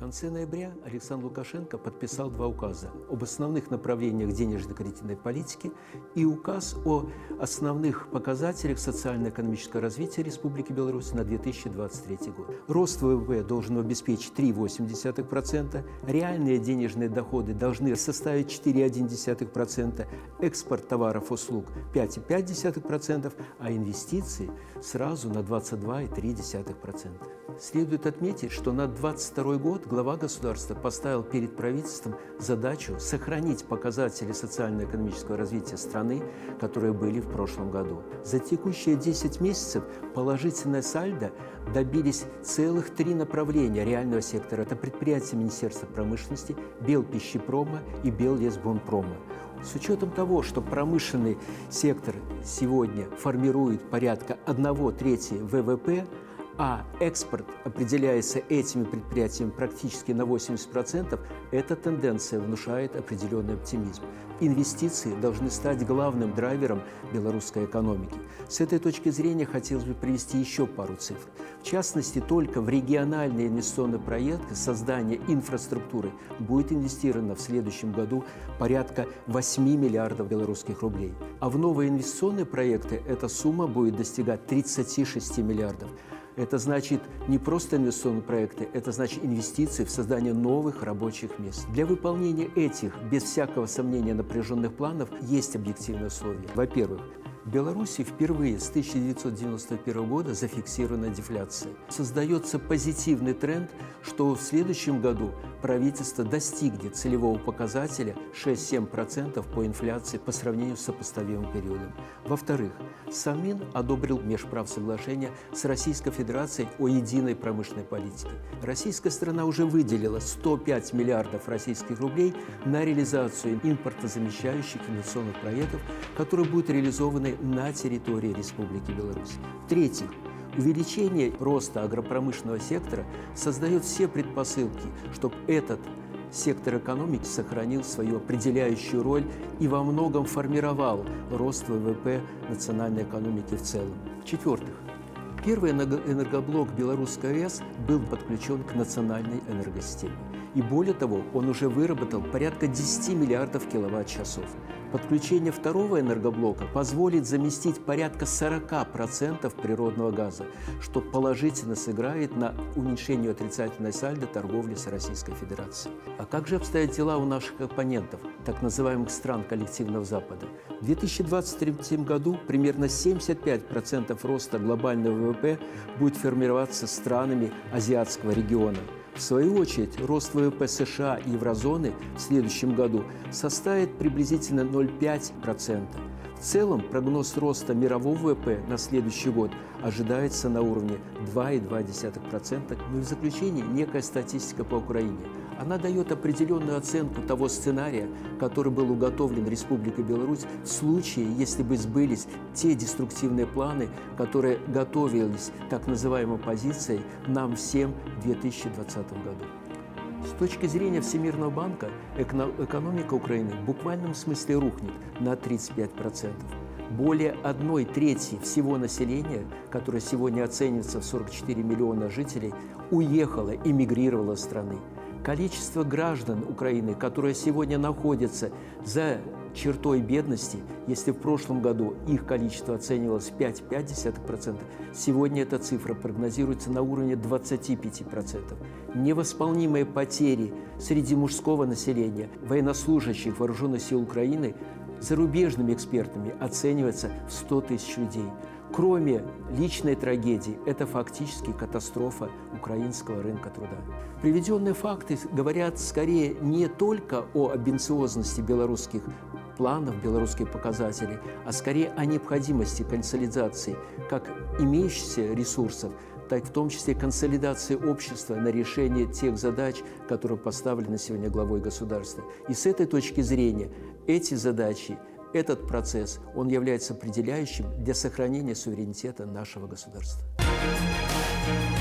конце ноября Александр Лукашенко подписал два указа об основных направлениях денежно-кредитной политики и указ о основных показателях социально-экономического развития Республики Беларусь на 2023 год. Рост ВВП должен обеспечить 3,8%, реальные денежные доходы должны составить 4,1%, экспорт товаров и услуг 5,5%, а инвестиции сразу на 22,3%. Следует отметить, что на 2022 год глава государства поставил перед правительством задачу сохранить показатели социально-экономического развития страны, которые были в прошлом году. За текущие 10 месяцев положительное сальдо добились целых три направления реального сектора. Это предприятия Министерства промышленности, Белпищепрома и Беллесбонпрома. С учетом того, что промышленный сектор сегодня формирует порядка 1 трети ВВП, а экспорт определяется этими предприятиями практически на 80%, эта тенденция внушает определенный оптимизм. Инвестиции должны стать главным драйвером белорусской экономики. С этой точки зрения хотелось бы привести еще пару цифр. В частности, только в региональные инвестиционные проекты создания инфраструктуры будет инвестировано в следующем году порядка 8 миллиардов белорусских рублей. А в новые инвестиционные проекты эта сумма будет достигать 36 миллиардов. Это значит не просто инвестиционные проекты, это значит инвестиции в создание новых рабочих мест. Для выполнения этих, без всякого сомнения, напряженных планов есть объективные условия. Во-первых, в Беларуси впервые с 1991 года зафиксирована дефляция. Создается позитивный тренд, что в следующем году правительство достигнет целевого показателя 6-7% по инфляции по сравнению с сопоставимым периодом. Во-вторых, Самин одобрил межправ соглашение с Российской Федерацией о единой промышленной политике. Российская страна уже выделила 105 миллиардов российских рублей на реализацию импортозамещающих инвестиционных проектов, которые будут реализованы на территории Республики Беларусь. В-третьих, увеличение роста агропромышленного сектора создает все предпосылки, чтобы этот сектор экономики сохранил свою определяющую роль и во многом формировал рост ВВП национальной экономики в целом. В-четвертых, первый энергоблок Белорусской АЭС был подключен к национальной энергосистеме. И более того, он уже выработал порядка 10 миллиардов киловатт-часов. Подключение второго энергоблока позволит заместить порядка 40% природного газа, что положительно сыграет на уменьшение отрицательной сальдо торговли с Российской Федерацией. А как же обстоят дела у наших оппонентов, так называемых стран коллективного Запада? В 2023 году примерно 75% роста глобального ВВП будет формироваться странами азиатского региона – в свою очередь, рост ВВП США и еврозоны в следующем году составит приблизительно 0,5%. В целом прогноз роста мирового ВВП на следующий год ожидается на уровне 2,2%. Ну и в заключение некая статистика по Украине – она дает определенную оценку того сценария, который был уготовлен Республикой Беларусь в случае, если бы сбылись те деструктивные планы, которые готовились так называемой оппозицией нам всем в 2020 году. С точки зрения Всемирного банка, экономика Украины в буквальном смысле рухнет на 35%. Более одной трети всего населения, которое сегодня оценивается в 44 миллиона жителей, уехало, эмигрировало из страны количество граждан Украины, которые сегодня находятся за чертой бедности, если в прошлом году их количество оценивалось 5,5%, сегодня эта цифра прогнозируется на уровне 25%. Невосполнимые потери среди мужского населения, военнослужащих вооруженных сил Украины зарубежными экспертами оценивается в 100 тысяч людей – кроме личной трагедии, это фактически катастрофа украинского рынка труда. Приведенные факты говорят скорее не только о амбициозности белорусских планов, белорусских показателей, а скорее о необходимости консолидации как имеющихся ресурсов, так в том числе консолидации общества на решение тех задач, которые поставлены сегодня главой государства. И с этой точки зрения эти задачи этот процесс, он является определяющим для сохранения суверенитета нашего государства. Thank you